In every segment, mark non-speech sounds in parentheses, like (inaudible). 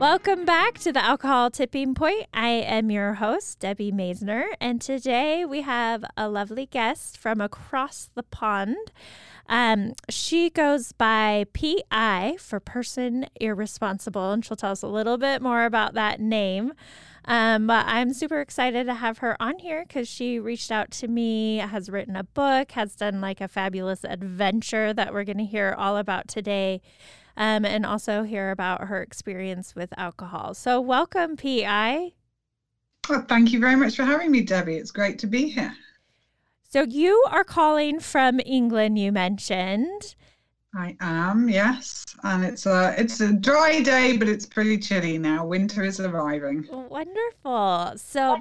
Welcome back to the Alcohol Tipping Point. I am your host, Debbie Maisner, and today we have a lovely guest from across the pond. Um, she goes by PI for Person Irresponsible, and she'll tell us a little bit more about that name. Um, but I'm super excited to have her on here because she reached out to me, has written a book, has done like a fabulous adventure that we're going to hear all about today, um, and also hear about her experience with alcohol. So, welcome, PI. Well, thank you very much for having me, Debbie. It's great to be here. So you are calling from England, you mentioned. I am, yes, and it's a it's a dry day, but it's pretty chilly now. Winter is arriving. Wonderful. So,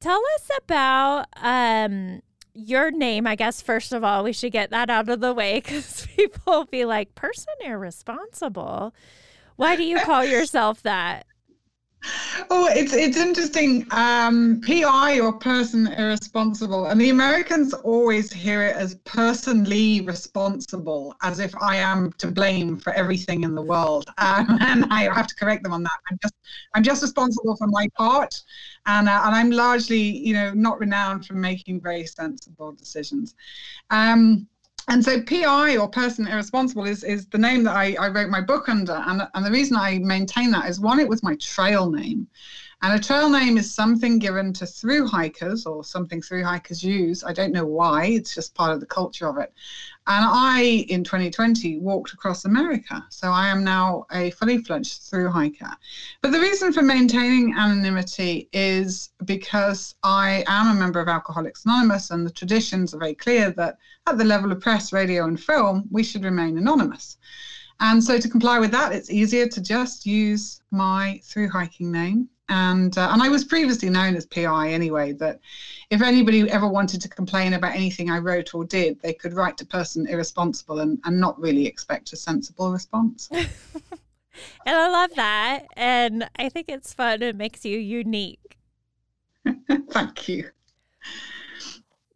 tell us about um, your name. I guess first of all, we should get that out of the way because (laughs) people will be like, "Person irresponsible." Why do you call yourself that? Oh, it's it's interesting. Um, PI or person irresponsible, and the Americans always hear it as personally responsible, as if I am to blame for everything in the world. Um, (laughs) and I have to correct them on that. I'm just I'm just responsible for my part, and uh, and I'm largely, you know, not renowned for making very sensible decisions. Um, and so PI or person irresponsible is, is the name that I, I wrote my book under. And, and the reason I maintain that is one, it was my trail name. And a trail name is something given to through hikers or something through hikers use. I don't know why, it's just part of the culture of it. And I, in 2020, walked across America. So I am now a fully fledged through hiker. But the reason for maintaining anonymity is because I am a member of Alcoholics Anonymous, and the traditions are very clear that at the level of press, radio, and film, we should remain anonymous. And so to comply with that, it's easier to just use my through hiking name and uh, and I was previously known as PI anyway. That if anybody ever wanted to complain about anything I wrote or did, they could write to person irresponsible and, and not really expect a sensible response. (laughs) and I love that, and I think it's fun. It makes you unique. (laughs) Thank you.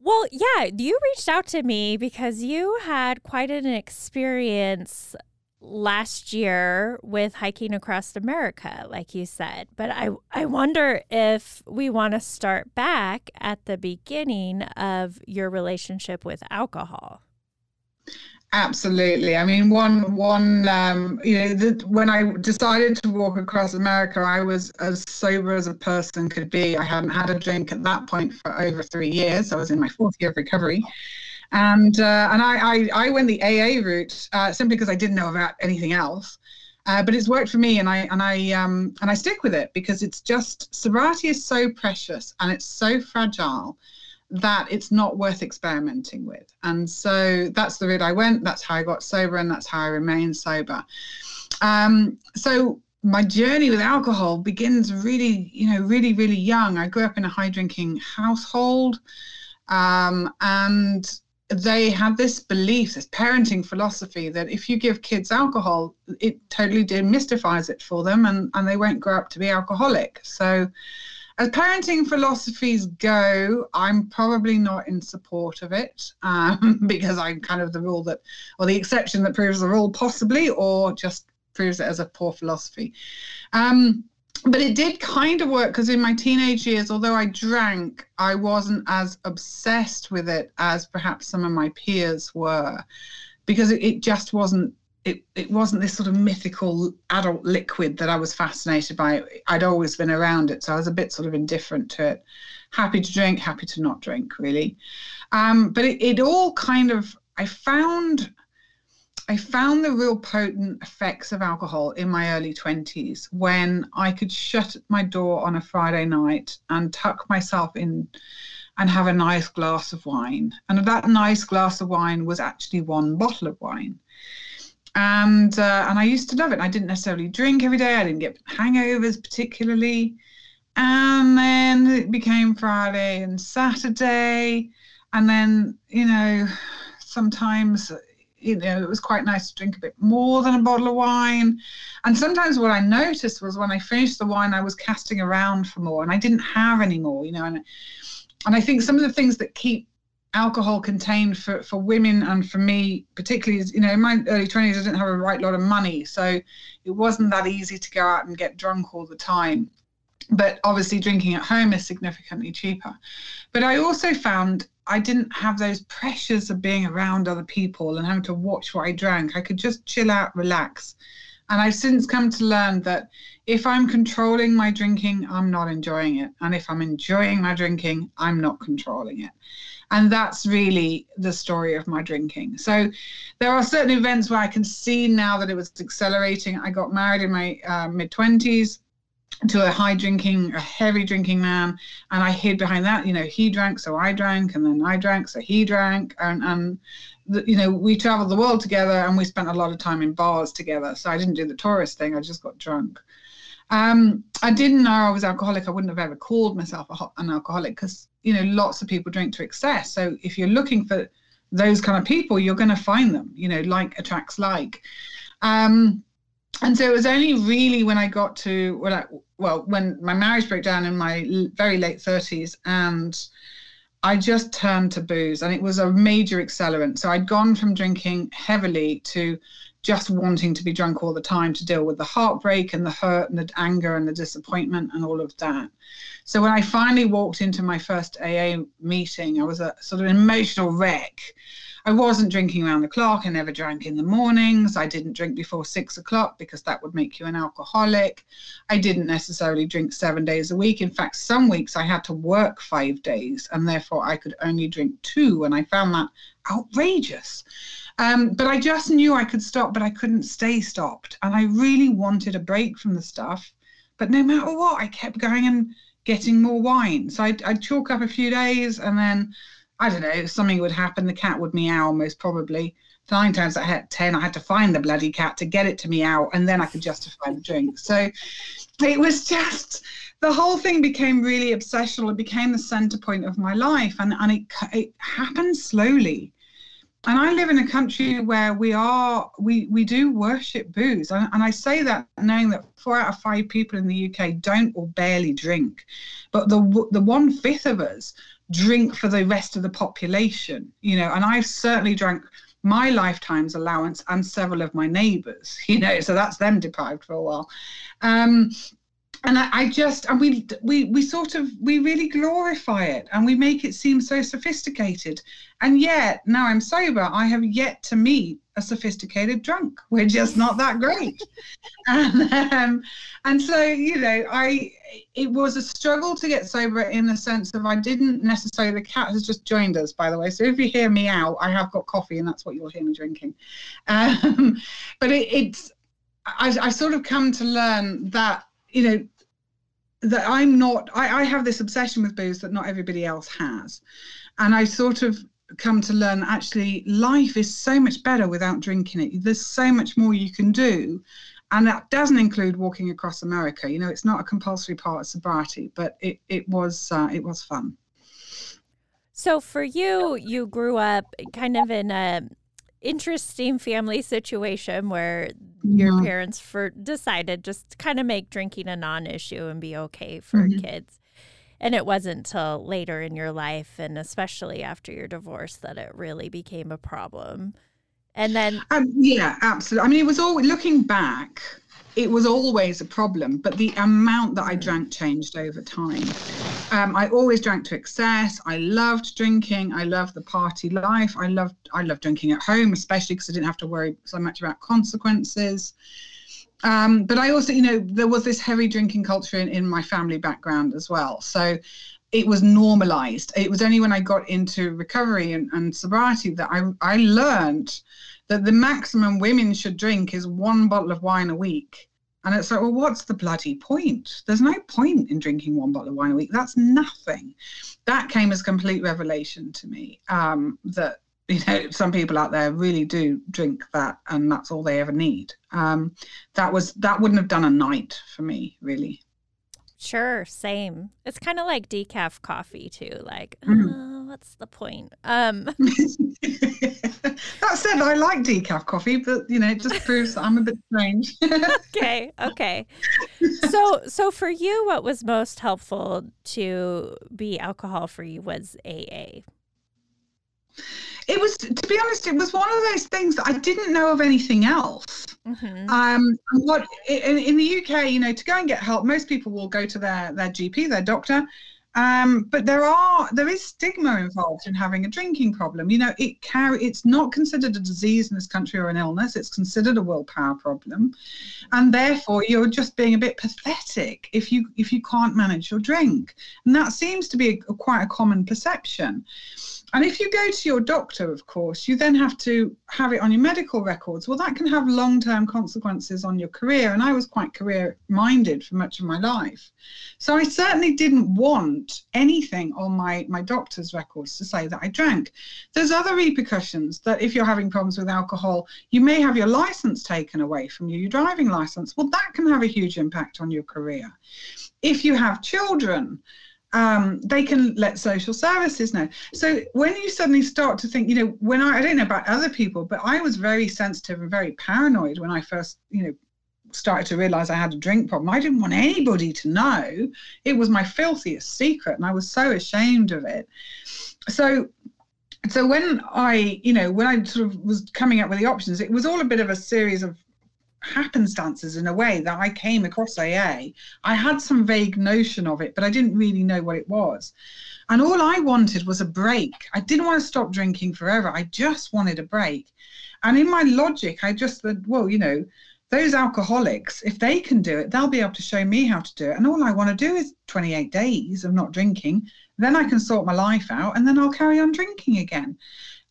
Well, yeah, you reached out to me because you had quite an experience last year with hiking across America, like you said. But I, I wonder if we want to start back at the beginning of your relationship with alcohol. Absolutely. I mean, one one um, you know, the, when I decided to walk across America, I was as sober as a person could be. I hadn't had a drink at that point for over three years. I was in my fourth year of recovery, and uh, and I, I, I went the AA route uh, simply because I didn't know about anything else. Uh, but it's worked for me, and I and I um, and I stick with it because it's just sobriety is so precious and it's so fragile that it's not worth experimenting with. And so that's the route I went. That's how I got sober, and that's how I remain sober. Um, so my journey with alcohol begins really, you know, really, really young. I grew up in a high drinking household, um, and they had this belief, this parenting philosophy that if you give kids alcohol, it totally demystifies it for them and, and they won't grow up to be alcoholic. So, as parenting philosophies go, I'm probably not in support of it um, (laughs) because I'm kind of the rule that, or the exception that proves the rule, possibly, or just proves it as a poor philosophy. Um, but it did kind of work because in my teenage years, although I drank, I wasn't as obsessed with it as perhaps some of my peers were, because it, it just wasn't. It, it wasn't this sort of mythical adult liquid that I was fascinated by. I'd always been around it, so I was a bit sort of indifferent to it. Happy to drink, happy to not drink, really. Um, but it, it all kind of, I found I found the real potent effects of alcohol in my early 20s when I could shut my door on a Friday night and tuck myself in and have a nice glass of wine. And that nice glass of wine was actually one bottle of wine. And uh, and I used to love it. I didn't necessarily drink every day. I didn't get hangovers particularly. And then it became Friday and Saturday. And then, you know, sometimes you know, it was quite nice to drink a bit more than a bottle of wine. And sometimes what I noticed was when I finished the wine, I was casting around for more and I didn't have any more, you know. And, and I think some of the things that keep alcohol contained for, for women and for me particularly is, you know in my early 20s i didn't have a right lot of money so it wasn't that easy to go out and get drunk all the time but obviously drinking at home is significantly cheaper but i also found i didn't have those pressures of being around other people and having to watch what i drank i could just chill out relax and I've since come to learn that if I'm controlling my drinking, I'm not enjoying it. And if I'm enjoying my drinking, I'm not controlling it. And that's really the story of my drinking. So there are certain events where I can see now that it was accelerating. I got married in my uh, mid 20s to a high drinking, a heavy drinking man, and I hid behind that. You know, he drank, so I drank, and then I drank, so he drank, and and you know, we traveled the world together and we spent a lot of time in bars together. So I didn't do the tourist thing. I just got drunk. Um, I didn't know I was alcoholic. I wouldn't have ever called myself an alcoholic because, you know, lots of people drink to excess. So if you're looking for those kind of people, you're going to find them, you know, like attracts like. Um, and so it was only really when I got to, well, well, when my marriage broke down in my very late 30s and I just turned to booze and it was a major accelerant. So I'd gone from drinking heavily to just wanting to be drunk all the time to deal with the heartbreak and the hurt and the anger and the disappointment and all of that. So when I finally walked into my first AA meeting, I was a sort of emotional wreck. I wasn't drinking around the clock. I never drank in the mornings. I didn't drink before six o'clock because that would make you an alcoholic. I didn't necessarily drink seven days a week. In fact, some weeks I had to work five days and therefore I could only drink two. And I found that outrageous. Um, but I just knew I could stop, but I couldn't stay stopped. And I really wanted a break from the stuff. But no matter what, I kept going and getting more wine. So I'd, I'd chalk up a few days and then I don't know, something would happen, the cat would meow most probably. Nine times out of ten, I had to find the bloody cat to get it to meow, and then I could justify the drink. So it was just the whole thing became really obsessional. It became the center point of my life, and and it it happened slowly. And I live in a country where we are we we do worship booze, and, and I say that knowing that four out of five people in the UK don't or barely drink, but the the one fifth of us drink for the rest of the population, you know, and I've certainly drank my lifetime's allowance and several of my neighbors, (laughs) you know, so that's them deprived for a while. Um, and I, I, just and we we we sort of we really glorify it and we make it seem so sophisticated. And yet now i'm sober i have yet to meet a sophisticated drunk. We're just not that great. (laughs) And um, and so you know i it was a struggle to get sober in the sense of i didn't necessarily the cat has just joined us by the way. So if you hear me out i have got coffee and that's what you'll hear me drinking. Um, (laughs) but it, it's I, I sort of come to learn that you know that I'm not I, I have this obsession with booze that not everybody else has. And I sort of come to learn actually life is so much better without drinking it. There's so much more you can do. And that doesn't include walking across America. You know, it's not a compulsory part of sobriety, but it, it was uh, it was fun. So for you, you grew up kind of in a interesting family situation where your mm-hmm. parents for decided just kind of make drinking a non-issue and be okay for mm-hmm. kids and it wasn't till later in your life and especially after your divorce that it really became a problem and then um, yeah absolutely i mean it was all looking back it was always a problem, but the amount that I drank changed over time. Um, I always drank to excess. I loved drinking. I loved the party life. I loved I loved drinking at home, especially because I didn't have to worry so much about consequences. Um, but I also, you know, there was this heavy drinking culture in, in my family background as well. So it was normalized. It was only when I got into recovery and, and sobriety that I, I learned that the maximum women should drink is one bottle of wine a week. And it's like, well, what's the bloody point? There's no point in drinking one bottle of wine a week. That's nothing. That came as complete revelation to me. Um, that you know, some people out there really do drink that, and that's all they ever need. Um, that was that wouldn't have done a night for me, really. Sure, same. It's kind of like decaf coffee too. Like, mm. what's the point? Um (laughs) That said, I like decaf coffee, but you know, it just proves that I'm a bit strange. (laughs) okay, okay. So, so for you, what was most helpful to be alcohol free was AA. It was to be honest it was one of those things that i didn't know of anything else mm-hmm. um what in, in the uk you know to go and get help most people will go to their their gp their doctor um, but there are there is stigma involved in having a drinking problem. You know, it carry it's not considered a disease in this country or an illness. It's considered a willpower problem, and therefore you're just being a bit pathetic if you if you can't manage your drink. And that seems to be a, a, quite a common perception. And if you go to your doctor, of course, you then have to have it on your medical records. Well, that can have long term consequences on your career. And I was quite career minded for much of my life. So I certainly didn't want anything on my, my doctor's records to say that I drank. There's other repercussions that if you're having problems with alcohol, you may have your license taken away from you, your driving license. Well, that can have a huge impact on your career. If you have children, um, they can let social services know. So when you suddenly start to think, you know, when I, I don't know about other people, but I was very sensitive and very paranoid when I first, you know, started to realize I had a drink problem. I didn't want anybody to know. It was my filthiest secret, and I was so ashamed of it. So so when I, you know, when I sort of was coming up with the options, it was all a bit of a series of happenstances in a way that I came across AA. I had some vague notion of it, but I didn't really know what it was. And all I wanted was a break. I didn't want to stop drinking forever. I just wanted a break. And in my logic, I just thought, well, you know, those alcoholics, if they can do it, they'll be able to show me how to do it. And all I want to do is 28 days of not drinking. Then I can sort my life out and then I'll carry on drinking again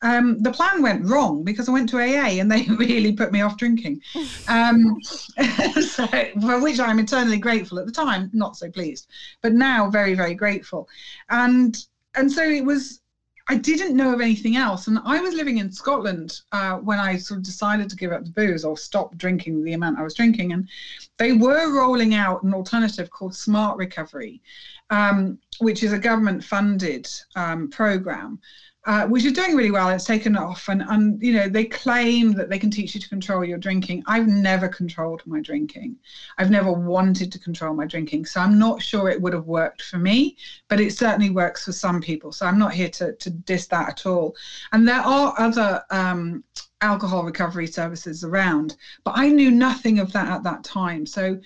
um, the plan went wrong because I went to AA and they (laughs) really put me off drinking. Um, (laughs) so, for which I'm eternally grateful. At the time, not so pleased, but now very, very grateful. And and so it was. I didn't know of anything else, and I was living in Scotland uh, when I sort of decided to give up the booze or stop drinking the amount I was drinking, and they were rolling out an alternative called Smart Recovery, um, which is a government-funded um, program uh, which is doing really well. It's taken off, and and you know they claim that they can teach you to control your drinking. I've never controlled my drinking. I've never wanted to control my drinking, so I'm not sure it would have worked for me. But it certainly works for some people. So I'm not here to to diss that at all. And there are other. Um, alcohol recovery services around but i knew nothing of that at that time so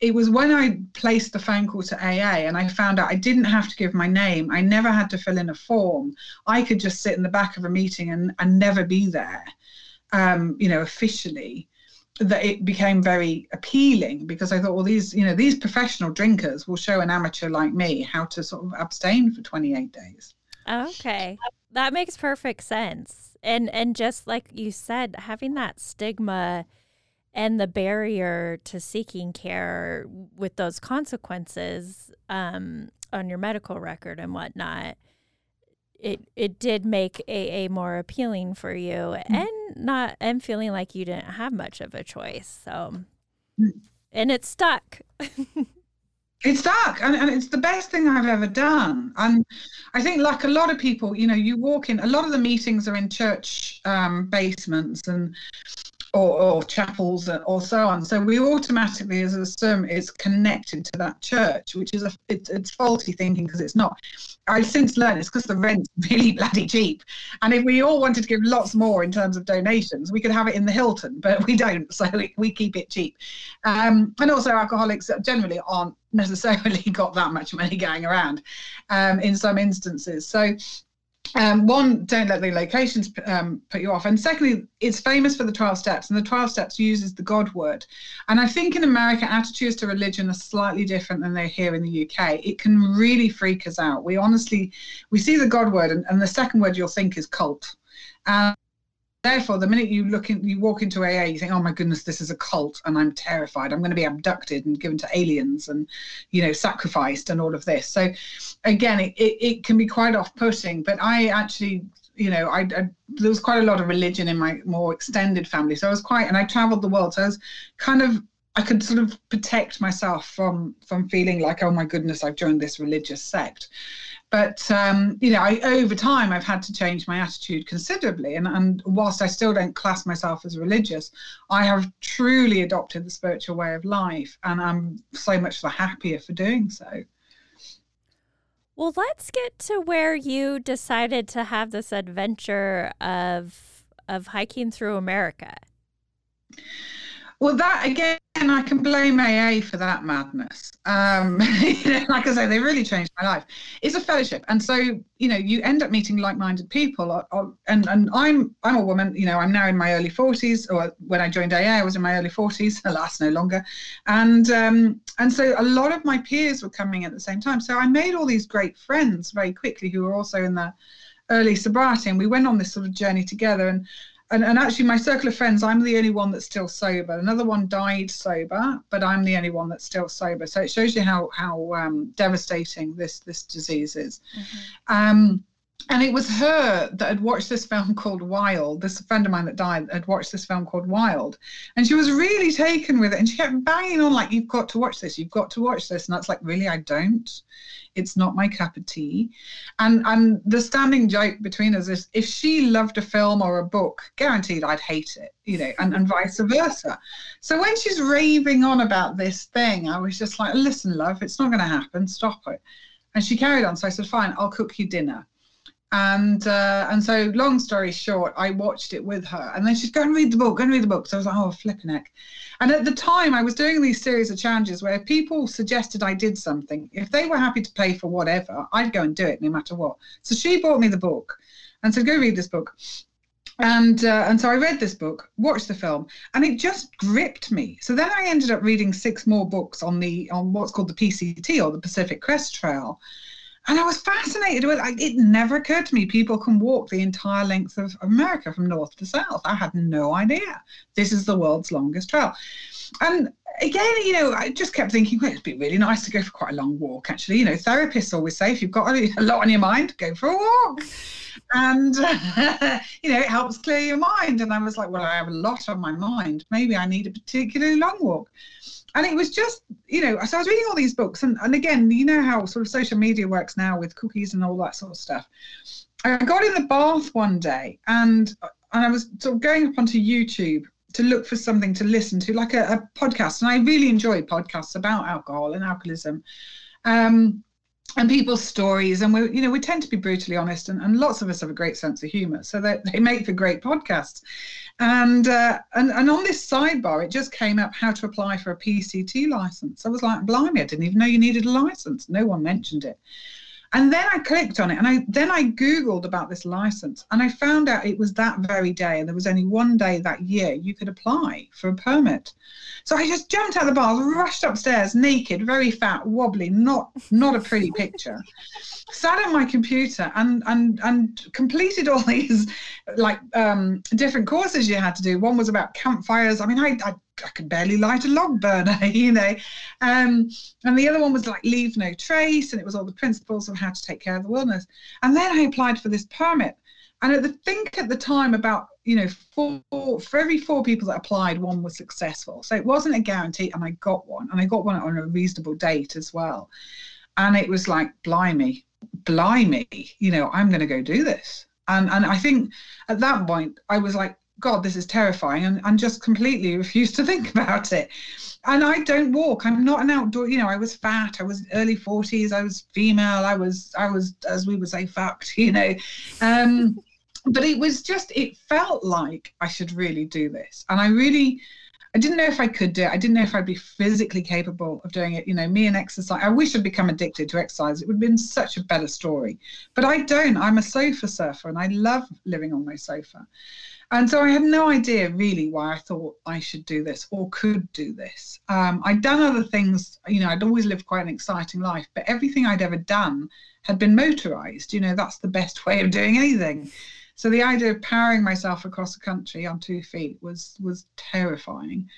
it was when I placed the phone call to AA and I found out I didn't have to give my name. I never had to fill in a form. I could just sit in the back of a meeting and, and never be there, um, you know, officially. That it became very appealing because I thought, well, these, you know, these professional drinkers will show an amateur like me how to sort of abstain for 28 days. Okay. That makes perfect sense. And and just like you said, having that stigma and the barrier to seeking care with those consequences um, on your medical record and whatnot it it did make AA more appealing for you mm-hmm. and not and feeling like you didn't have much of a choice so mm. and it stuck (laughs) it stuck and, and it's the best thing i've ever done and i think like a lot of people you know you walk in a lot of the meetings are in church um, basements and or, or chapels or so on. So we automatically, as a sermon, it's connected to that church, which is a it, it's faulty thinking because it's not. I've since learned it's because the rent's (laughs) really bloody cheap, and if we all wanted to give lots more in terms of donations, we could have it in the Hilton, but (laughs) we don't, so we, we keep it cheap. Um, and also, alcoholics generally aren't necessarily (laughs) got that much money going around um, in some instances. So um, one, don't let the locations um, put you off. And secondly, it's famous for the 12 steps, and the 12 steps uses the God word. And I think in America, attitudes to religion are slightly different than they're here in the UK. It can really freak us out. We honestly, we see the God word, and, and the second word you'll think is cult. And therefore, the minute you look in, you walk into AA, you think, "Oh my goodness, this is a cult, and I'm terrified. I'm going to be abducted and given to aliens, and you know, sacrificed, and all of this." So, again, it, it, it can be quite off-putting. But I actually, you know, I, I, there was quite a lot of religion in my more extended family, so I was quite, and I travelled the world, so I was kind of I could sort of protect myself from from feeling like, oh my goodness, I've joined this religious sect but um, you know I, over time i've had to change my attitude considerably. And, and whilst i still don't class myself as religious i have truly adopted the spiritual way of life. And i'm so much the happier for doing so. Well, let's get to where you decided to have this adventure of of hiking through America. Well, that again, I can blame AA for that madness. Um, (laughs) you know, like I say, they really changed my life. It's a fellowship, and so you know, you end up meeting like-minded people. Or, or, and and I'm I'm a woman. You know, I'm now in my early 40s, or when I joined AA, I was in my early 40s. (laughs) Alas, no longer. And um, and so a lot of my peers were coming at the same time. So I made all these great friends very quickly, who were also in the early sobriety, and we went on this sort of journey together. And and, and actually my circle of friends i'm the only one that's still sober. Another one died sober but i'm the only one that's still sober. So it shows you how how um, devastating this this disease is. Mm-hmm. um, and it was her that had watched this film called Wild. This friend of mine that died had watched this film called Wild, and she was really taken with it. And she kept banging on like, "You've got to watch this. You've got to watch this." And that's like, really, I don't. It's not my cup of tea. And and the standing joke between us is, if she loved a film or a book, guaranteed I'd hate it, you know, and, and vice versa. So when she's raving on about this thing, I was just like, "Listen, love, it's not going to happen. Stop it." And she carried on. So I said, "Fine, I'll cook you dinner." And uh, and so long story short i watched it with her. And then she's go and read the book go and read the book. So i was like oh flipping heck. And at the time i was doing these series of challenges where people suggested i did something if they were happy to pay for whatever i'd go and do it no matter what. So she bought me the book. And said go read this book. And uh, and so I read this book, watched the film, and it just gripped me. So then I ended up reading six more books on the on what's called the PCT or the Pacific Crest Trail, and I was fascinated with it. It never occurred to me people can walk the entire length of America from north to south. I had no idea. This is the world's longest trail. And again, you know, I just kept thinking, well, it'd be really nice to go for quite a long walk, actually. You know, therapists always say if you've got a lot on your mind, go for a walk. And, (laughs) you know, it helps clear your mind. And I was like, well, I have a lot on my mind. Maybe I need a particularly long walk and it was just you know so i was reading all these books and, and again you know how sort of social media works now with cookies and all that sort of stuff. I got in the bath one day and and i was sort of going up onto youtube to look for something to listen to like a, a podcast. And i really enjoy podcasts about alcohol and alcoholism um, and people's stories. And we you know we tend to be brutally honest and, and lots of us have a great sense of humor. So that they make for great podcasts and, uh, and and on this sidebar, it just came up how to apply for a PCT license. I was like, blimey, I didn't even know you needed a license. No one mentioned it. And then I clicked on it and I then I Googled about this license and I found out it was that very day and there was only one day that year you could apply for a permit. So I just jumped out of the bath, rushed upstairs naked, very fat, wobbly, not not a pretty picture. Sat at my computer and and and completed all (laughs) these like um, different courses you had to do. One was about campfires. I mean, I, I I could barely light a log burner, (laughs) you know. Um, and the other one was like leave no trace, and it was all the principles of how to take care of the wilderness. And then I applied for this permit. And I think at the time, about you know, four for every four people that applied, one was successful. So it wasn't a guarantee, and I got one, and I got one on a reasonable date as well. And it was like, blimey, blimey, you know, I'm going to go do this. And and I think at that point, I was like, God, this is terrifying, and, and just completely refused to think (laughs) about it. And I don't walk. I'm not an outdoor. You know, I was fat. I was early forties. I was female. I was, I was, as we would say, fucked. (laughs) You know, um, but it was just. It felt like I should really do this, and I really. I didn't know if I could do it. I didn't know if I'd be physically capable of doing it. You know, me and exercise. I wish I'd become addicted to exercise. It would have been such a better story. But I don't. I'm a sofa surfer and I love living on my sofa. And so I had no idea really why I thought I should do this or could do this. Um, I'd done other things, you know, I'd always lived quite an exciting life, but everything I'd ever done had been motorized. You know, that's the best (laughs) way of doing anything. So the idea of powering myself across the country on two feet was was terrifying.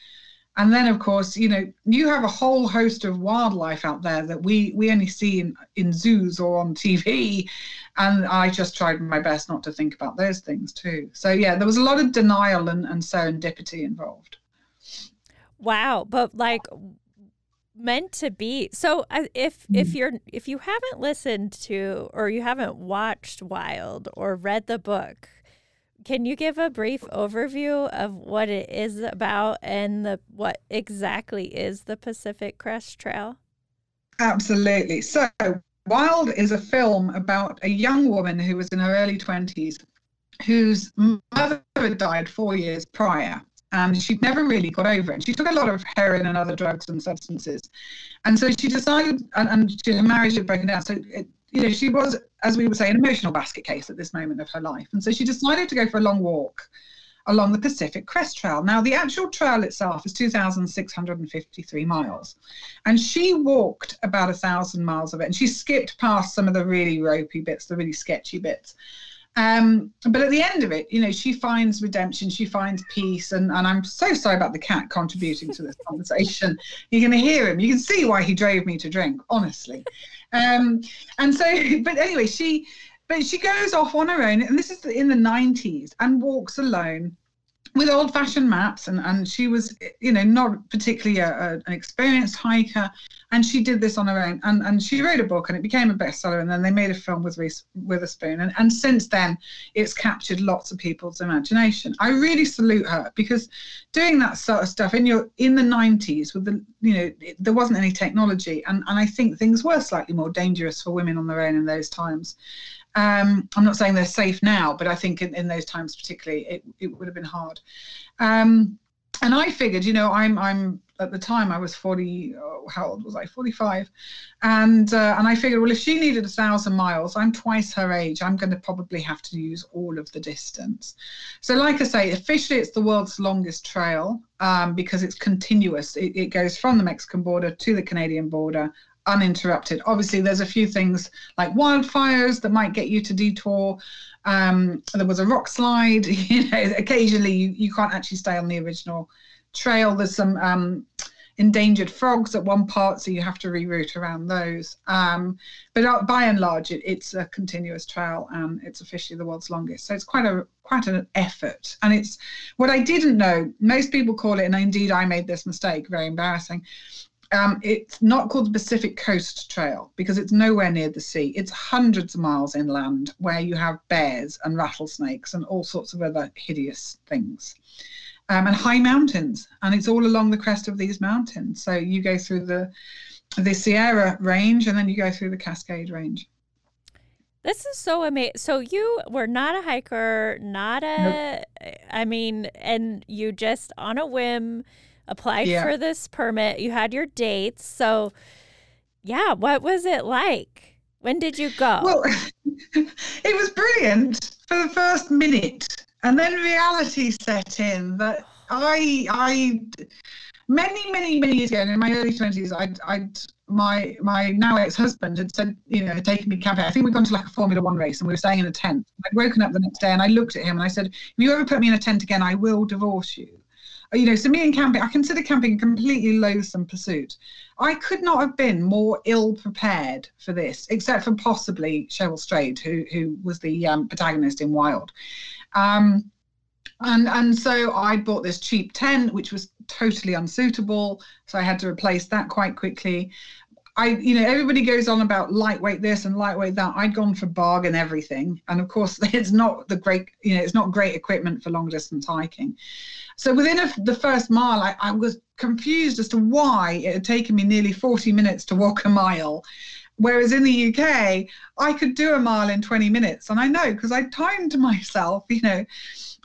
And then, of course, you know, you have a whole host of wildlife out there that we we only see in, in zoos or on TV. And I just tried my best not to think about those things too. So yeah, there was a lot of denial and, and serendipity involved. Wow, but like meant to be. So uh, if mm. if you're if you haven't listened to or you haven't watched Wild or read the book, can you give a brief overview of what it is about and the what exactly is the Pacific Crest Trail? Absolutely. So Wild is a film about a young woman who was in her early 20s whose mother had died four years prior and she'd never really got over it. She took a lot of heroin and other drugs and substances. And so she decided, and, and she, her marriage had broken down. So, it, you know, she was, as we would say, an emotional basket case at this moment of her life. And so she decided to go for a long walk along the Pacific Crest Trail. Now, the actual trail itself is 2,653 miles. And she walked about a thousand miles of it. And she skipped past some of the really ropey bits, the really sketchy bits. Um, but at the end of it, you know, she finds redemption, she finds peace, and, and I'm so sorry about the cat contributing to this conversation. (laughs) You're going to hear him. You can see why he drove me to drink, honestly. Um, and so, (laughs) but anyway, she, but she goes off on her own, and this is in the 90s, and walks alone with old fashioned maps and, and she was you know not particularly a, a, an experienced hiker and she did this on her own and, and she wrote a book and it became a bestseller and then they made a film with Reese Witherspoon and, and since then it's captured lots of people's imagination. I really salute her because doing that sort of stuff in your in the 90s with the you know it, there wasn't any technology and, and I think things were slightly more dangerous for women on their own in those times um, I'm not saying they're safe now, but I think in, in those times particularly, it, it would have been hard. Um, and I figured, you know, I'm I'm at the time I was 40. Oh, how old was I? 45, and uh, and I figured, well, if she needed a thousand miles, I'm twice her age. I'm going to probably have to use all of the distance. So, like I say, officially it's the world's longest trail um, because it's continuous. It, it goes from the Mexican border to the Canadian border uninterrupted. Obviously, there's a few things like wildfires that might get you to detour. Um, there was a rock slide. (laughs) You know, occasionally you, you can't actually stay on the original trail. There's some um, endangered frogs at one part, so you have to reroute around those. Um, but uh, by and large, it, it's a continuous trail, and it's officially the world's longest. So it's quite a quite an effort. And it's what I didn't know. Most people call it, and indeed I made this mistake. Very embarrassing um, it's not called the Pacific Coast Trail because it's nowhere near the sea. It's hundreds of miles inland where you have bears and rattlesnakes and all sorts of other hideous things. Um, and high mountains, and it's all along the crest of these mountains. So you go through the the Sierra Range, and then you go through the Cascade Range. This is so amazing. So you were not a hiker, not a. Nope. I mean, and you just on a whim applied yeah. for this permit. You had your dates. So, yeah, what was it like? When did you go? Well, (laughs) it was brilliant for the first minute. And then reality set in that I, I, many, many, many years ago, in my early 20s, I'd, I'd my my now ex-husband had said, you know, taken me camping. I think we'd gone to like a Formula One race and we were staying in a tent. I'd woken up the next day and I looked at him and I said, if you ever put me in a tent again, I will divorce you you know, so me and camping, I consider camping a completely loathsome pursuit. I could not have been more ill prepared for this, except for possibly Cheryl Strayed, who who was the um, protagonist in Wild. Um, and and so I bought this cheap tent, which was totally unsuitable. So I had to replace that quite quickly. I, you know, everybody goes on about lightweight this and lightweight that. I'd gone for bargain everything, and of course, (laughs) it's not the great, you know, it's not great equipment for long distance hiking. So within a, the first mile, I, I was confused as to why it had taken me nearly 40 minutes to walk a mile. Whereas in the UK, I could do a mile in 20 minutes. And I know because I timed myself, (laughs) you know.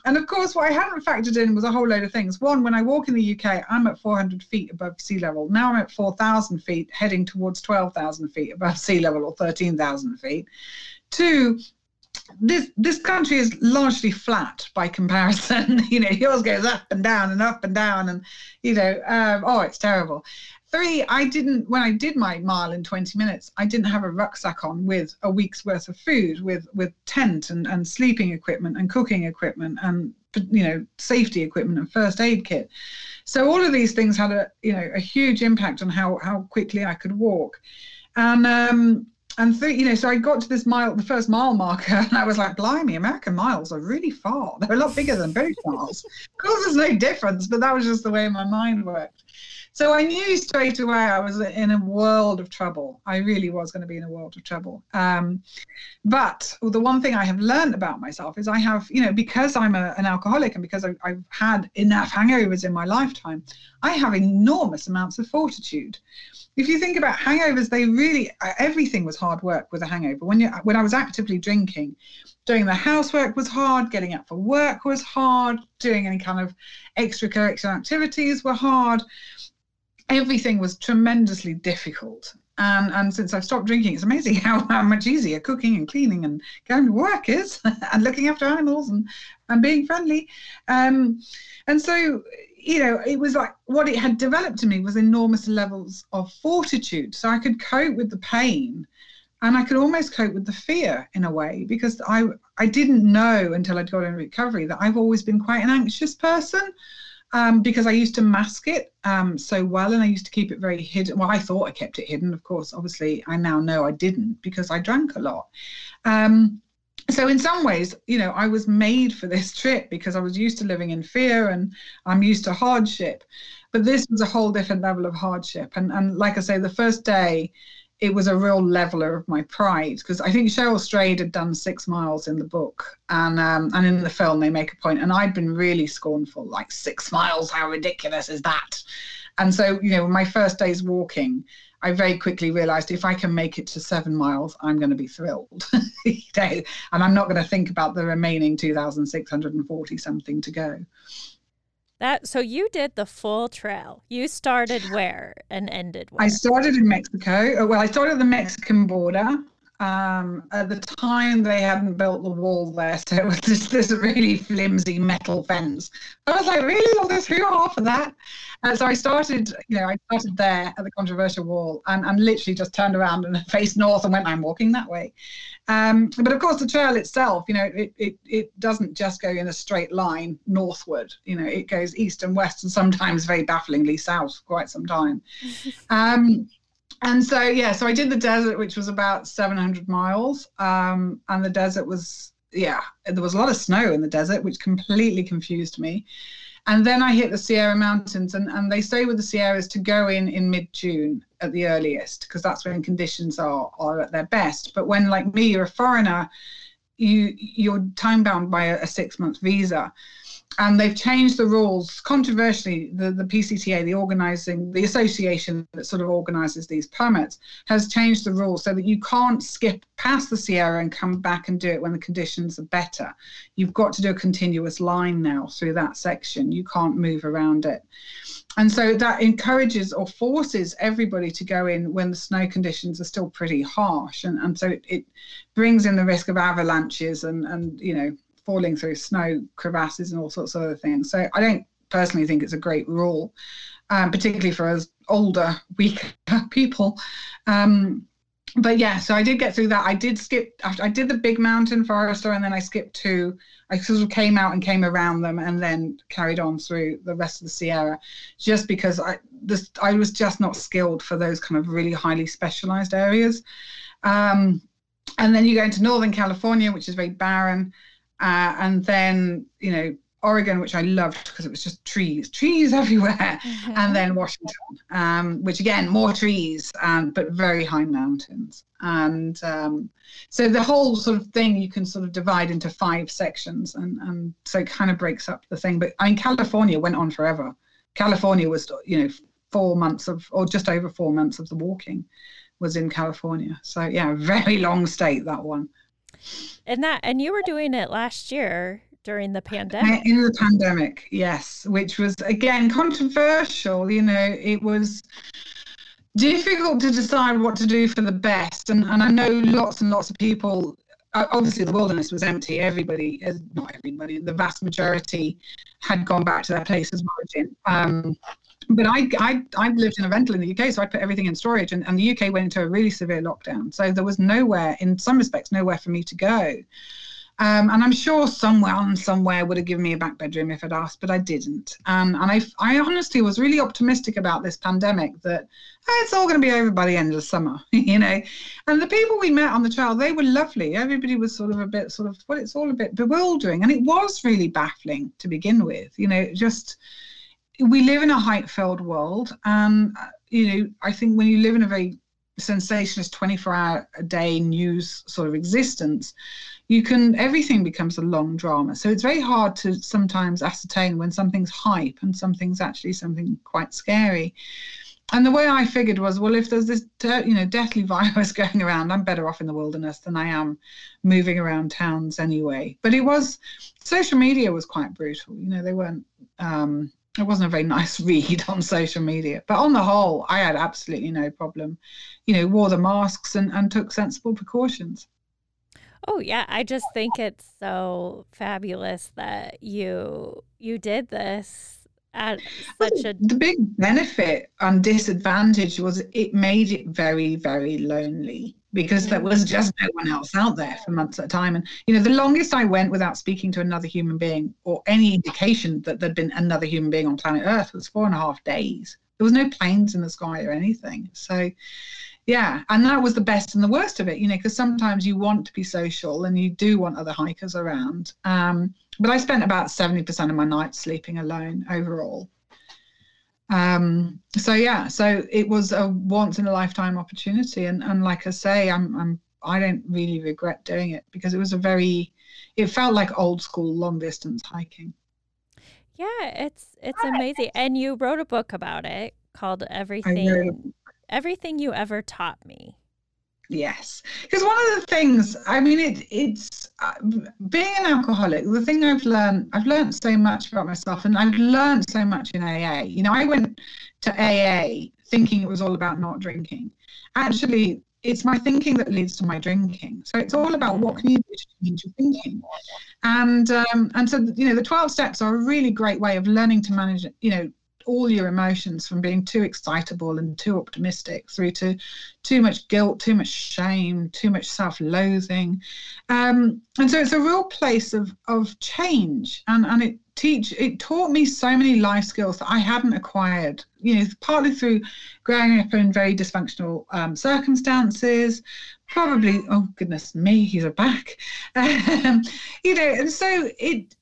And of course, what I hadn't factored in was a whole load of things. One, when I walk in the UK, I'm at 400 feet above sea level. Now I'm at 4,000 feet, heading towards 12,000 feet above sea level or 13,000 feet. Two, this this country is largely flat by comparison. (laughs) you know, yours goes up and down and up and down, and you know, um, oh, it's terrible. Three, I didn't when I did my mile in 20 minutes, I didn't have a rucksack on with a week's worth of food, with with tent and and sleeping equipment and cooking equipment and you know safety equipment and first aid kit. So all of these things had a you know a huge impact on how how quickly I could walk, and um, and th- you know, so I got to this mile, the first mile marker, (laughs) and I was like, "Blimey, American miles are really far. They're a lot bigger than British miles." (laughs) of course, there's no difference, but that was just the way my mind worked. So I knew straight away I was in a world of trouble. I really was going to be in a world of trouble. Um, but the one thing I have learned about myself is I have, you know, because I'm a, an alcoholic and because I've, I've had enough hangovers in my lifetime, I have enormous amounts of fortitude if you think about hangovers, they really everything was hard work with a hangover. When you when I was actively drinking, doing the housework was hard, getting up for work was hard, doing any kind of extracurricular activities were hard. Everything was tremendously difficult. And, and since I've stopped drinking, it's amazing (laughs) how, how much easier cooking and cleaning and going to work is, (laughs) and looking after animals and, and being friendly. Um, and so you know, it was like what it had developed to me was enormous levels of fortitude. So I could cope with the pain and I could almost cope with the fear in a way because I I didn't know until I'd got in recovery that I've always been quite an anxious person. Um, because I used to mask it um, so well and I used to keep it very hidden. Well, I thought I kept it hidden. Of course, obviously, I now know I didn't because I drank a lot. Um, so in some ways you know i was made for this (laughs) trip because i was used to living in fear and i'm used to hardship but this was a whole different level of hardship and and like i say the first day it was a real leveler of my pride because I think Cheryl Strayed had done six miles in the book and um, and in the film they make a point and I'd been really scornful like six miles how ridiculous is that and so you know my first day's walking I very quickly realized if I can make it to seven miles, I'm going to be thrilled. (laughs) you know, and I'm not going to think about the remaining 2,640 something to go. That so you did the full trail. You started where and ended where? I started in Mexico. Uh, well, I started at the Mexican border. Um, at the time, they hadn't built the wall there, so (laughs) it was just this really flimsy metal fence. I was like, really? I'll go through half of that. Uh, so I started, you know, I started there at the controversial wall and, and literally just turned around and (laughs) faced north and went, I'm walking that way. Um, but of course, the trail itself, you know, it, it, it doesn't just go in a straight line northward. You know, it goes east and west and sometimes very bafflingly south for quite some time. (laughs) um, and so yeah so i did the desert which was about 700 miles. Um, and the desert was yeah there was a lot of snow in the desert which completely confused me. And then i hit the sierra mountains and, and they say with the sierras to go in in mid-june at the earliest because that's when conditions are are at their best. But when like me you're a foreigner you you're time bound by a, a six month visa and they've changed the rules. Controversially, the, the PCTA, the organizing, the association that sort of organizes these permits, has changed the rules so that you can't skip past the Sierra and come back and do it when the conditions are better. You've got to do a continuous line now through that section. You can't move around it. And so that encourages or forces everybody to go in when the snow conditions are still pretty harsh. And, and so it, it brings in the risk of avalanches and, and you know, falling through snow crevasses and all sorts of other things. So I don't personally think it's a great rule, um, particularly for us older, (laughs) weaker people. Um, but yeah, so I did get through that. I did skip. I did the big mountain Forester, and then I skipped two. I sort of came out and came around them, and then carried on through the rest of the Sierra, just because I this I was just not skilled for those kind of really highly specialized areas. Um, and then you go into Northern California, which is very barren. Uh, and then, you know, Oregon, which I loved because it was just trees, trees (laughs) everywhere, mm-hmm. and then Washington, um, which again more trees, um, but very high mountains, and um, so the whole sort of thing you can sort of divide into five sections, and and so it kind of breaks up the thing. But I mean, California went on forever. California was, you know, four months of, or just over four months of the walking, was in California. So yeah, (laughs) very long state that one. And that and you were doing it last year during the pandemic. In the pandemic, yes, which was again controversial. You know, it was difficult to decide what to do for the best. And, and I know lots and lots of people, obviously, the wilderness was empty. Everybody, uh, not everybody, the vast majority had gone back to their place of origin. Um, but I, I, I lived in a rental in the UK, so I put everything in storage, and, and the UK went into a really severe lockdown. So there was nowhere, in some respects, nowhere for me to go. Um, and I'm sure someone somewhere would have given me a back bedroom if I'd asked, but I didn't. Um, and I, I honestly was really optimistic about this pandemic that oh, it's all going to be over by the end of the summer, (laughs) you know. And the people we met on the trail, they were lovely. Everybody was sort of a bit sort of, well, it's all a bit bewildering. And it was really baffling to begin with, you know, just we live in a hype filled world. And, uh, you know, I think when you live in a very sensationalist 24 hour a day news sort of existence, you can, everything becomes a long drama. So it's very hard to sometimes ascertain when something's hype and something's actually something quite scary. And the way I figured was, well, if there's this, you know, deathly (laughs) virus going around, I'm better off in the wilderness than I am moving around towns anyway. But it was, social media was quite brutal. You know, they weren't, um, it wasn't a very nice (laughs) read on social media. But on the whole, I had absolutely no problem. You know, wore the masks and, and took sensible precautions. Oh yeah, I just think it's so fabulous that you you did this at such a the big benefit and disadvantage was it made it very very lonely because there was just no one else out there for months at a time. And, you know, the longest I went without speaking to another human being or any indication that there'd been another human being on planet Earth was four and a half days. There was no planes in the sky or anything. So, yeah, and that was the best and the worst of it, you know, because sometimes you want to be social and you do want other hikers around. Um, but I spent about 70% of my nights sleeping alone overall. Um so yeah so it was a once in a lifetime opportunity. And and like i say i'm i'm i don't really regret doing it because it was a very it felt like old school long distance hiking. Yeah it's it's amazing. And you wrote a book about it called everything everything you ever taught me Yes, because one of the things, I mean, it, it's uh, being an alcoholic. The thing I've learned, I've learned so much about myself, and I've learned so much in AA. You know, I went to AA thinking it was all about not drinking. Actually, it's my thinking that leads to my drinking. So it's all about what can you do to change your thinking, and um, and so you know, the twelve steps are a really great way of learning to manage, you know, all your emotions from being too excitable and too optimistic through to too much guilt, too much shame, too much self-loathing. Um, and so it's a real place of of change. And and it teach it taught me so many life skills that I hadn't acquired, you know, partly through growing up in very dysfunctional um, circumstances, probably oh goodness me he's a back (laughs) um, you know and so it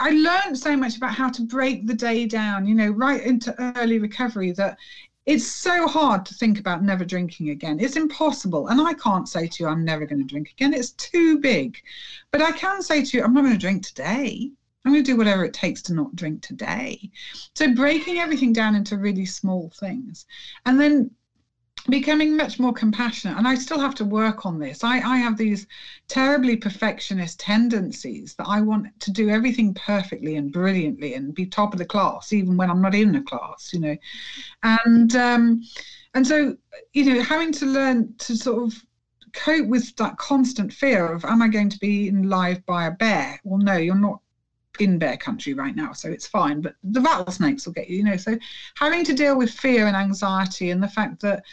I learned so much about how to break the day down, you know, right into early recovery that it's so hard to think about never drinking again. It's impossible. And I can't say to you, I'm never going to drink again. It's too big. But I can say to you, I'm not going to drink today. I'm going to do whatever it takes to not drink today. So breaking everything down into really small things. And then becoming much more compassionate and i still have to work on this. I, I have these terribly perfectionist tendencies that i want to do everything perfectly and brilliantly and be top of the class even when i'm not in a class you know. And um and so you know having to learn to sort of cope with that constant fear of am i going to be eaten live by a bear? Well no you're not in bear country right now, so it's fine. But the rattlesnakes will get you, you know. So having to deal with fear and anxiety and the fact that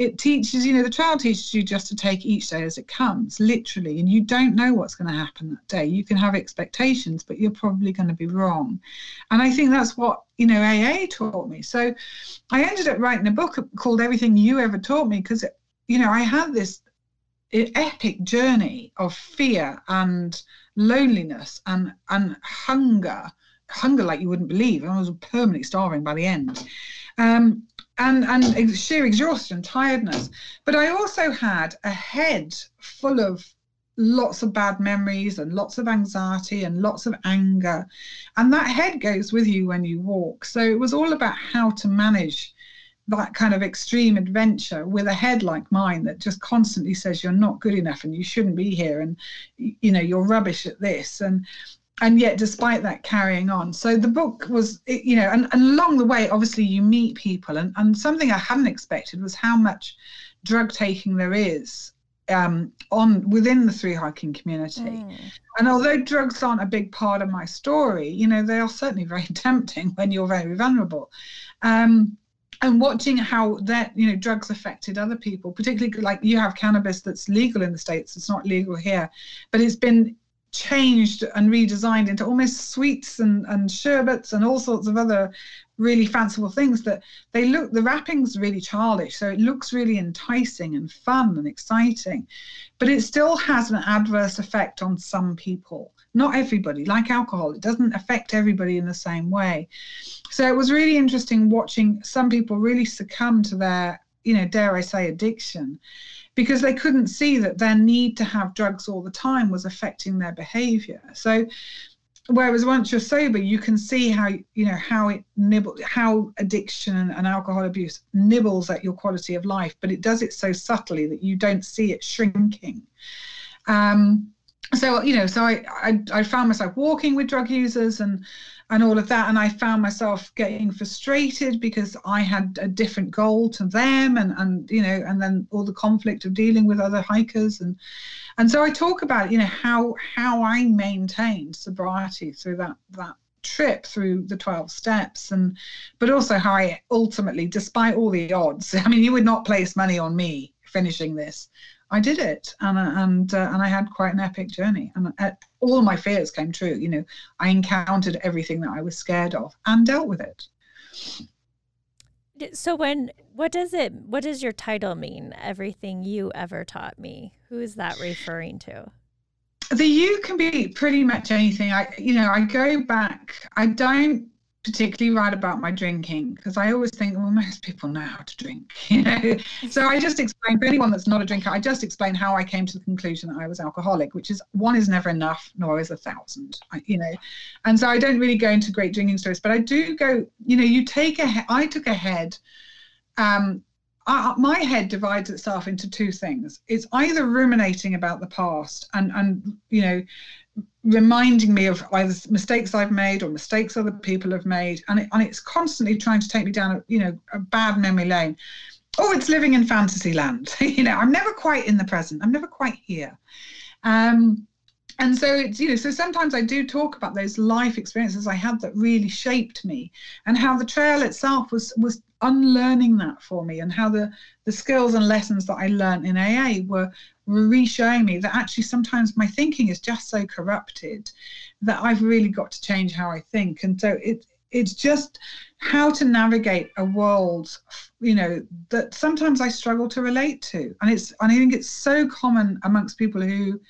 it teaches, you know, the trial teaches you just to take each day as it comes, literally, and you don't know what's going to happen that day. You can have expectations, but you're probably going to be wrong. And I think that's what, you know, AA taught me. So I ended up writing a book called Everything You Ever Taught Me because, you know, I had this epic journey of fear and loneliness and and hunger hunger like you wouldn't believe. I was permanently starving by the end. Um, and and sheer exhaustion tiredness. But i also had a head full of lots of bad memories and lots of anxiety and lots of anger. And that head goes with you when you walk. So it was all about how to manage that kind of extreme adventure with a head like mine that just constantly says you're not good enough and you shouldn't be here and you know you're rubbish at this and and yet despite that carrying on so the book was you know and, and along the way obviously you meet people and, and something i hadn't expected was how much drug taking there is um, on within the thru hiking community. Mm. And although drugs aren't a big part of my story, you know, they are certainly very (laughs) tempting when you're very vulnerable. Um, and watching how that you know drugs affected other people particularly like you have cannabis that's legal in the states it's not legal here but it's been changed and redesigned into almost sweets and, and sherbets and all sorts of other really fanciful things that they look the wrapping's really childish so it looks really enticing and fun and exciting. But it still has an adverse effect on some people. Not everybody. Like alcohol it doesn't affect everybody in the same way. So it was really interesting watching some people really succumb to their you know dare i say addiction because they couldn't see that their need to have drugs all the time was affecting their behavior. So whereas once you're sober you can see how you know how it nibble how addiction and, and, alcohol abuse nibbles at your quality of life but it does it so subtly that you don't see it shrinking um, so you know so I, I i found myself walking with drug users and and all of that. And I found myself getting frustrated because I had a different goal to them, and and you know, and then all the conflict of dealing with other hikers, and and so I talk about you know how how I maintained sobriety through that that trip through the 12 steps and but also how i ultimately despite all the odds (laughs) i mean you would not place money on me finishing this I did it, and and uh, and I had quite an epic journey, and uh, all my fears came true. You know, I encountered everything that I was scared of and dealt with it. So when what does it what does your title mean? Everything you ever taught me. Who is that referring to? The you can be pretty much anything. I you know I go back. I don't particularly write about my drinking because I always think, well, most people know how to drink, (laughs) you know. so I just explain for anyone that's not a drinker, I just explain how I came to the conclusion that I was alcoholic, which is one is never enough, nor is a thousand, you know. And so I don't really go into great drinking stories, but I do go, you know, you take a, I took a head. Um, I, my head divides itself into two things. It's either ruminating about the past and and you know reminding me of either mistakes I've made or mistakes other people have made, and, it, and it's constantly trying to take me down a you know a bad memory lane. Oh, it's living in fantasy land. (laughs) you know, I'm never quite in the present. I'm never quite here. Um, and so it's you know so sometimes i do talk about those life experiences i had that really shaped me and how the trail itself was was unlearning that for me and how the the skills and lessons that i learned in aa were re-showing me that actually sometimes my thinking is just so corrupted that i've really got to change how i think and so it it's just how to navigate a world you know that sometimes i struggle to relate to and it's and i think it's so common amongst people who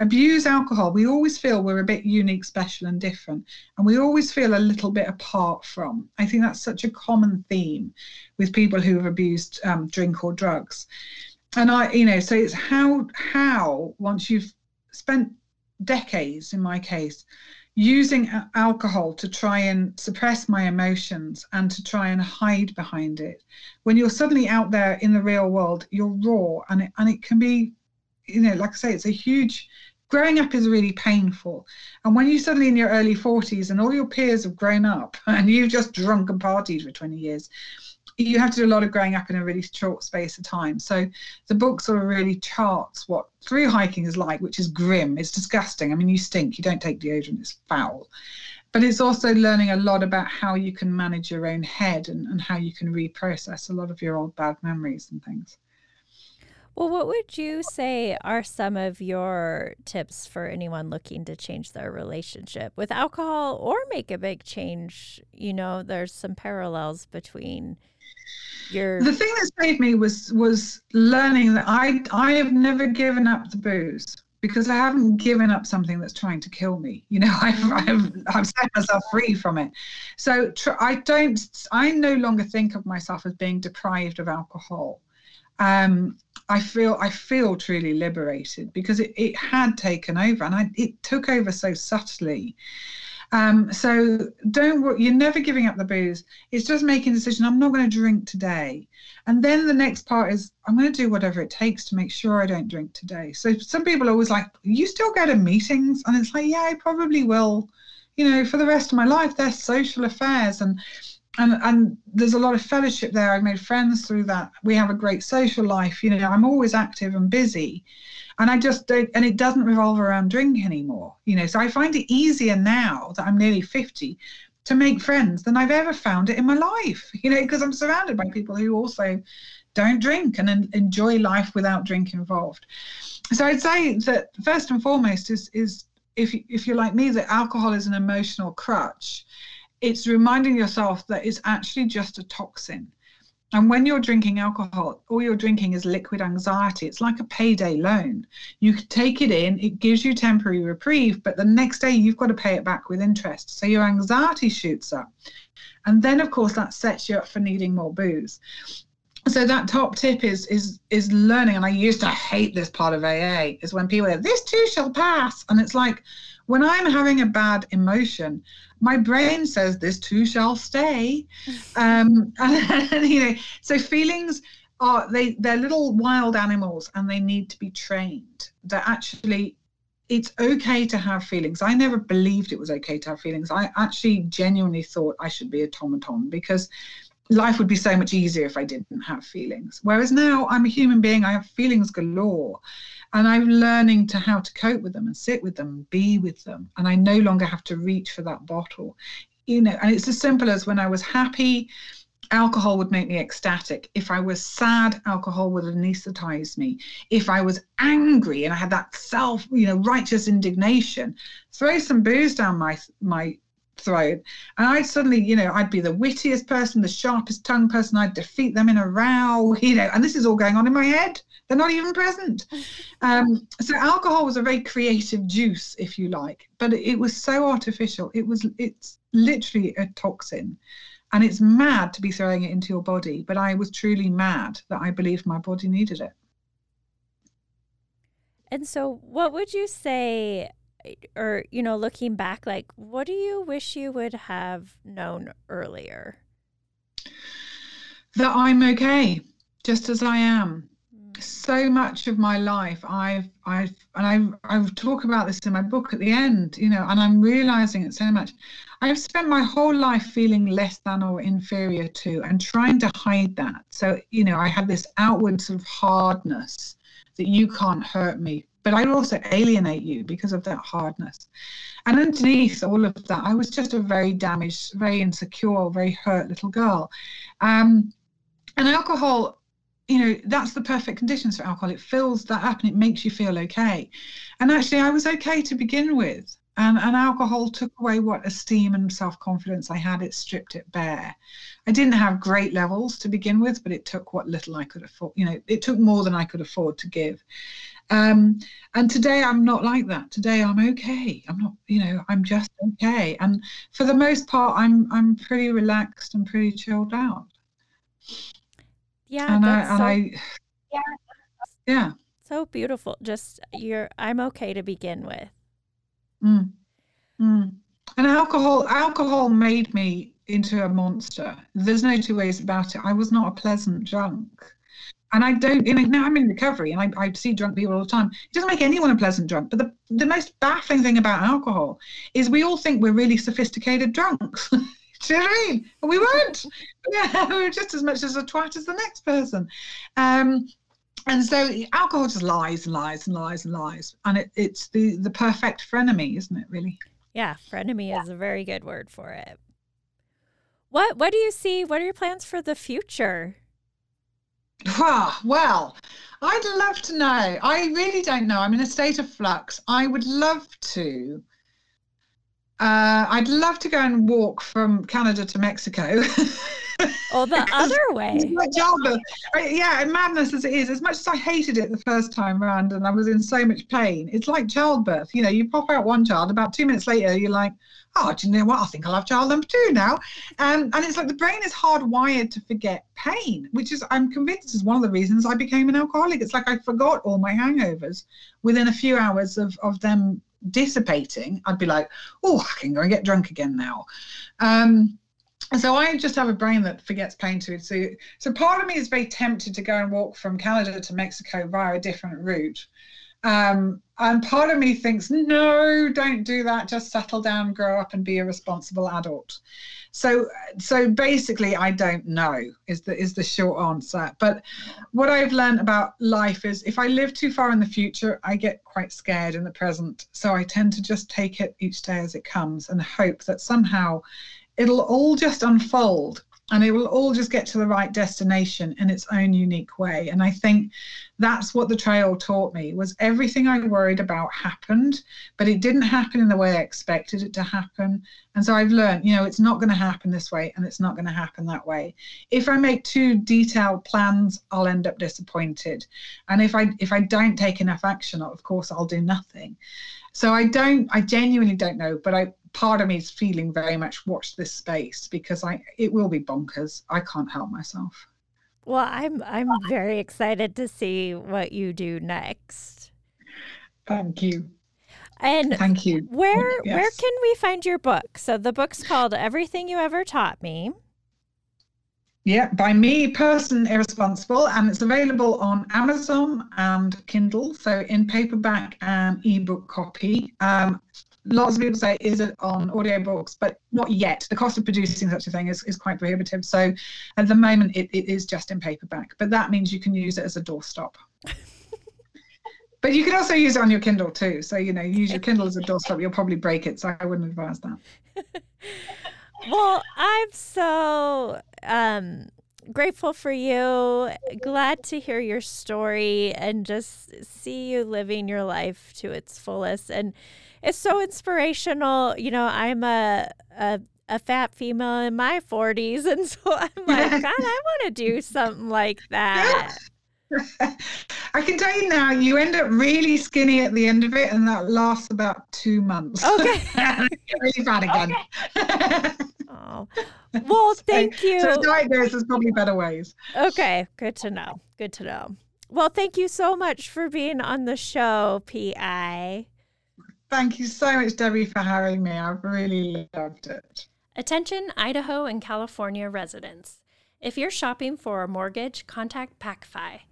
abuse alcohol, we always feel we're a bit unique, special, and different. And we always feel a little bit apart from. I think that's such a common theme with people who have abused um, drink or drugs. And I, you know, so it's how, how once you've spent decades, in my case, using alcohol to try and suppress my emotions and to try and hide behind it when you're suddenly out there in the real world you're raw and it, and it can be you know, like I say, it's a huge growing up is really painful. And when you're suddenly in your early 40s and all your peers have grown up (laughs) and you've just drunk and partied for 20 years, you have to do a lot of growing up in a really short space of time. So the book sort of really charts what through hiking is like, which is grim. It's disgusting. I mean, you stink. You don't take deodorant. It's foul. But it's also learning a lot about how you can manage your own head and, and how you can reprocess a lot of your old bad memories and things. Well, what would you say are some of your tips for anyone looking to change their relationship with alcohol or make a big change? You know, there's some parallels between your The thing that saved me was was learning that I I have never given up the booze because I haven't given up something that's trying to kill me. You know, (laughs) I've I've, I've set myself free from it. So tr- I don't I no longer think of myself as being deprived of alcohol. Um, I feel I feel truly liberated because it, it had taken over and I, it took over so subtly. Um, so don't you're never giving up the booze. It's just making a decision. I'm not going to drink today, and then the next part is I'm going to do whatever it takes to make sure I don't drink today. So some people are always like, "You still go to meetings?" And it's like, "Yeah, I probably will." You know, for the rest of my life, they're social affairs, and and and there's a lot of fellowship there. I've made friends through that. We have a great social life. You know, I'm always active and busy, and I just don't. And it doesn't revolve around drink anymore. You know, so I find it easier now that I'm nearly 50 to make friends than I've ever found it in my life. You know, because I'm surrounded by people who also don't drink and enjoy life without drink involved. So I'd say that first and foremost is is if if you're like me, that alcohol is an emotional crutch, it's reminding yourself that it's actually just a toxin. And when you're drinking alcohol, all you're drinking is liquid anxiety. It's like a payday loan. You take it in, it gives you temporary reprieve, but the next day you've got to pay it back with interest. So your anxiety shoots up. And then, of course, that sets you up for needing more booze. So that top tip is is is learning, and I used to hate this part of AA. Is when people are this too shall pass, and it's like when I'm having a bad emotion, my brain says this too shall stay. Um, (laughs) and, you know, so feelings are they they're little wild animals, and they need to be trained. They're actually it's okay to have feelings. I never believed it was okay to have feelings. I actually genuinely thought I should be a automaton because life would be so much easier if I didn't have feelings. Whereas now I'm a human being, I have feelings galore. And I'm learning to how to cope with them and sit with them be with them. And I no longer have to reach for that bottle. You know, and it's as simple as when I was happy, alcohol would make me ecstatic. If I was sad, alcohol would anesthetize me. If I was angry and I had that self, you know, righteous indignation, throw some booze down my my throat. And I'd suddenly, you know, I'd be the wittiest person, the sharpest tongue person. I'd defeat them in a row, (laughs) you know, and this is all going on in my head. They're not even present. (laughs) Um, so alcohol was a very creative juice, if you like, but it was so artificial. It was, it's literally a toxin. And it's mad to be throwing it into your body, but I was truly mad that I believed my body needed it. And so, what would you say, or, you know, looking back, like, what do you wish you would have known earlier? That I'm okay, just as I am. Mm. So much of my life, I've, I've, and I, I talk about this in my book at the end, you know, and I'm realizing it so much. I've spent my whole life feeling less than or inferior to and trying to hide that. So, you know, I had this outward sort of hardness that you can't hurt me, but I'd also alienate you because of that hardness. And underneath all of that, I was just a very damaged, very insecure, very hurt little girl. Um, and alcohol, you know, that's the perfect conditions for alcohol. It fills that up and it makes you feel okay. And actually, I was okay to begin with. And, and alcohol took away what esteem and self confidence I had. It stripped it bare. I didn't have great levels to begin with, but it took what little I could afford. You know, it took more than I could afford to give. Um, and today I'm not like that. Today I'm okay. I'm not, you know, I'm just okay. And for the most part, I'm I'm pretty relaxed and pretty chilled out. Yeah, and I and so, I yeah, yeah, so beautiful. Just you're I'm okay to begin with. Mm. Mm. And alcohol, alcohol made me into a monster. There's no two ways about it. I was not a pleasant drunk. And I don't, you know, now I'm in recovery and I, I see drunk people all the time. It doesn't make anyone a pleasant drunk. But the, the most baffling thing about alcohol is we all think we're really sophisticated drunks. (laughs) Do you know what I mean? we weren't. (laughs) Yeah, we were just as much as a twat as the next person. Um, and so alcohol just lies and lies and lies and lies and it, it's the the perfect frenemy isn't it really yeah frenemy yeah. is a very good word for it what what do you see what are your plans for the future ah, well i'd love to know. I really don't know. I'm in a state of flux. I would love to uh, I'd love to go and walk from Canada to Mexico. (laughs) Oh, the (laughs) other way. like childbirth. Yeah, madness as it is, as much as I hated it the first time around and I was in so much pain, it's like childbirth. You know, you pop out one child, about two minutes later, you're like, oh, do you know what? I think I'll have child number two now. Um, and it's like the brain is hardwired to forget pain, which is, I'm convinced, is one of the reasons I became an alcoholic. It's like I forgot all my hangovers within a few hours of, of them dissipating. I'd be like, oh, I can go and get drunk again now. Um, so I just have a brain that forgets pain to it. So, so part of me is very tempted to go and walk from Canada to Mexico via a different route. Um, and part of me thinks, no, don't do that. Just settle down, grow up, and be a responsible adult. So, so basically, I don't know is the is the short answer. But what I've learned about life is, if I live too far in the future, I get quite scared in the present. So I tend to just take it each day as it comes and hope that somehow it'll all just unfold and it will all just get to the right destination in its own unique way. And i think that's what the trail taught me was everything i worried about happened but it didn't happen in the way i expected it to happen. And so i've learned you know it's not going to happen this way and it's not going to happen that way. If i make too detailed plans i'll end up disappointed. And if i if i don't take enough action of course i'll do nothing. So i don't i genuinely don't know but i part of me is feeling very much watch this space because I it will be bonkers. I can't help myself. Well, I'm I'm very excited to see what you do next. Thank you. And thank you. Where yes. where can we find your book? So the book's called Everything You Ever Taught Me. Yeah, by me, person irresponsible, and it's available on Amazon and Kindle, so in paperback and ebook copy. Um, lots of people say is it on audiobooks? But not yet. The cost of producing such a thing is, is quite prohibitive. So at the moment it, it is just in paperback. But that means you can use it as a doorstop. (laughs) But you can also use it on your kindle too. So you know use your (laughs) kindle as a doorstop. You'll probably break it. So i wouldn't advise that. (laughs) Well i'm so um grateful for you. Glad to hear your story and just see you living your life to its fullest. And it's so inspirational. You know, I'm a, a a fat female in my 40s (laughs) and so I'm like, god, I want to do something like (laughs) that. (laughs) I can tell you now, you end up really skinny at the end of it, and that lasts about two months. Okay. really fat again. Okay. Oh. Well, (laughs) thank you. So, diagnose there's probably better ways. Okay. Good to know. Good to know. Well, thank you so much for being on the show, PI. Thank you so much, Debbie, for having me. I've really loved it. Attention, Idaho and California residents. If you're shopping for a mortgage, contact PacFi,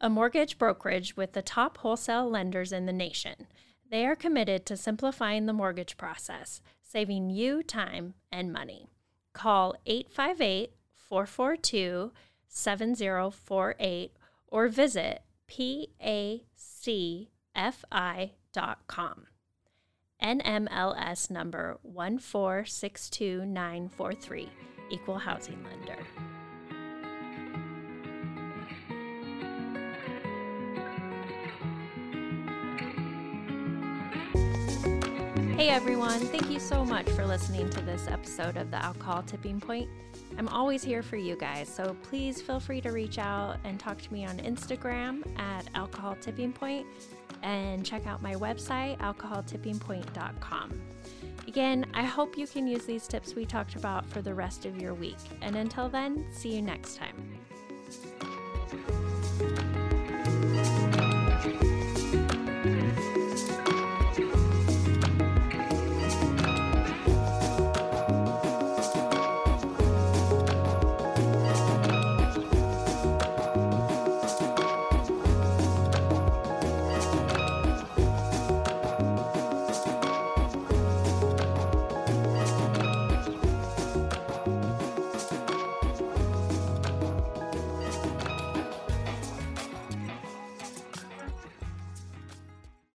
a mortgage brokerage with the top wholesale lenders in the nation. They are committed to simplifying the mortgage process, saving you time and money. Call 858 442 7048 or visit pacfi.com. NMLS number 1462943, Equal Housing Lender. Hey everyone, thank you so much for listening to this episode of the Alcohol Tipping Point. I'm always here for you guys, so please feel free to reach out and talk to me on Instagram at Alcohol Tipping Point and check out my website, alcoholtippingpoint.com. Again, I hope you can use these tips we talked about for the rest of your week. And until then, see you next time.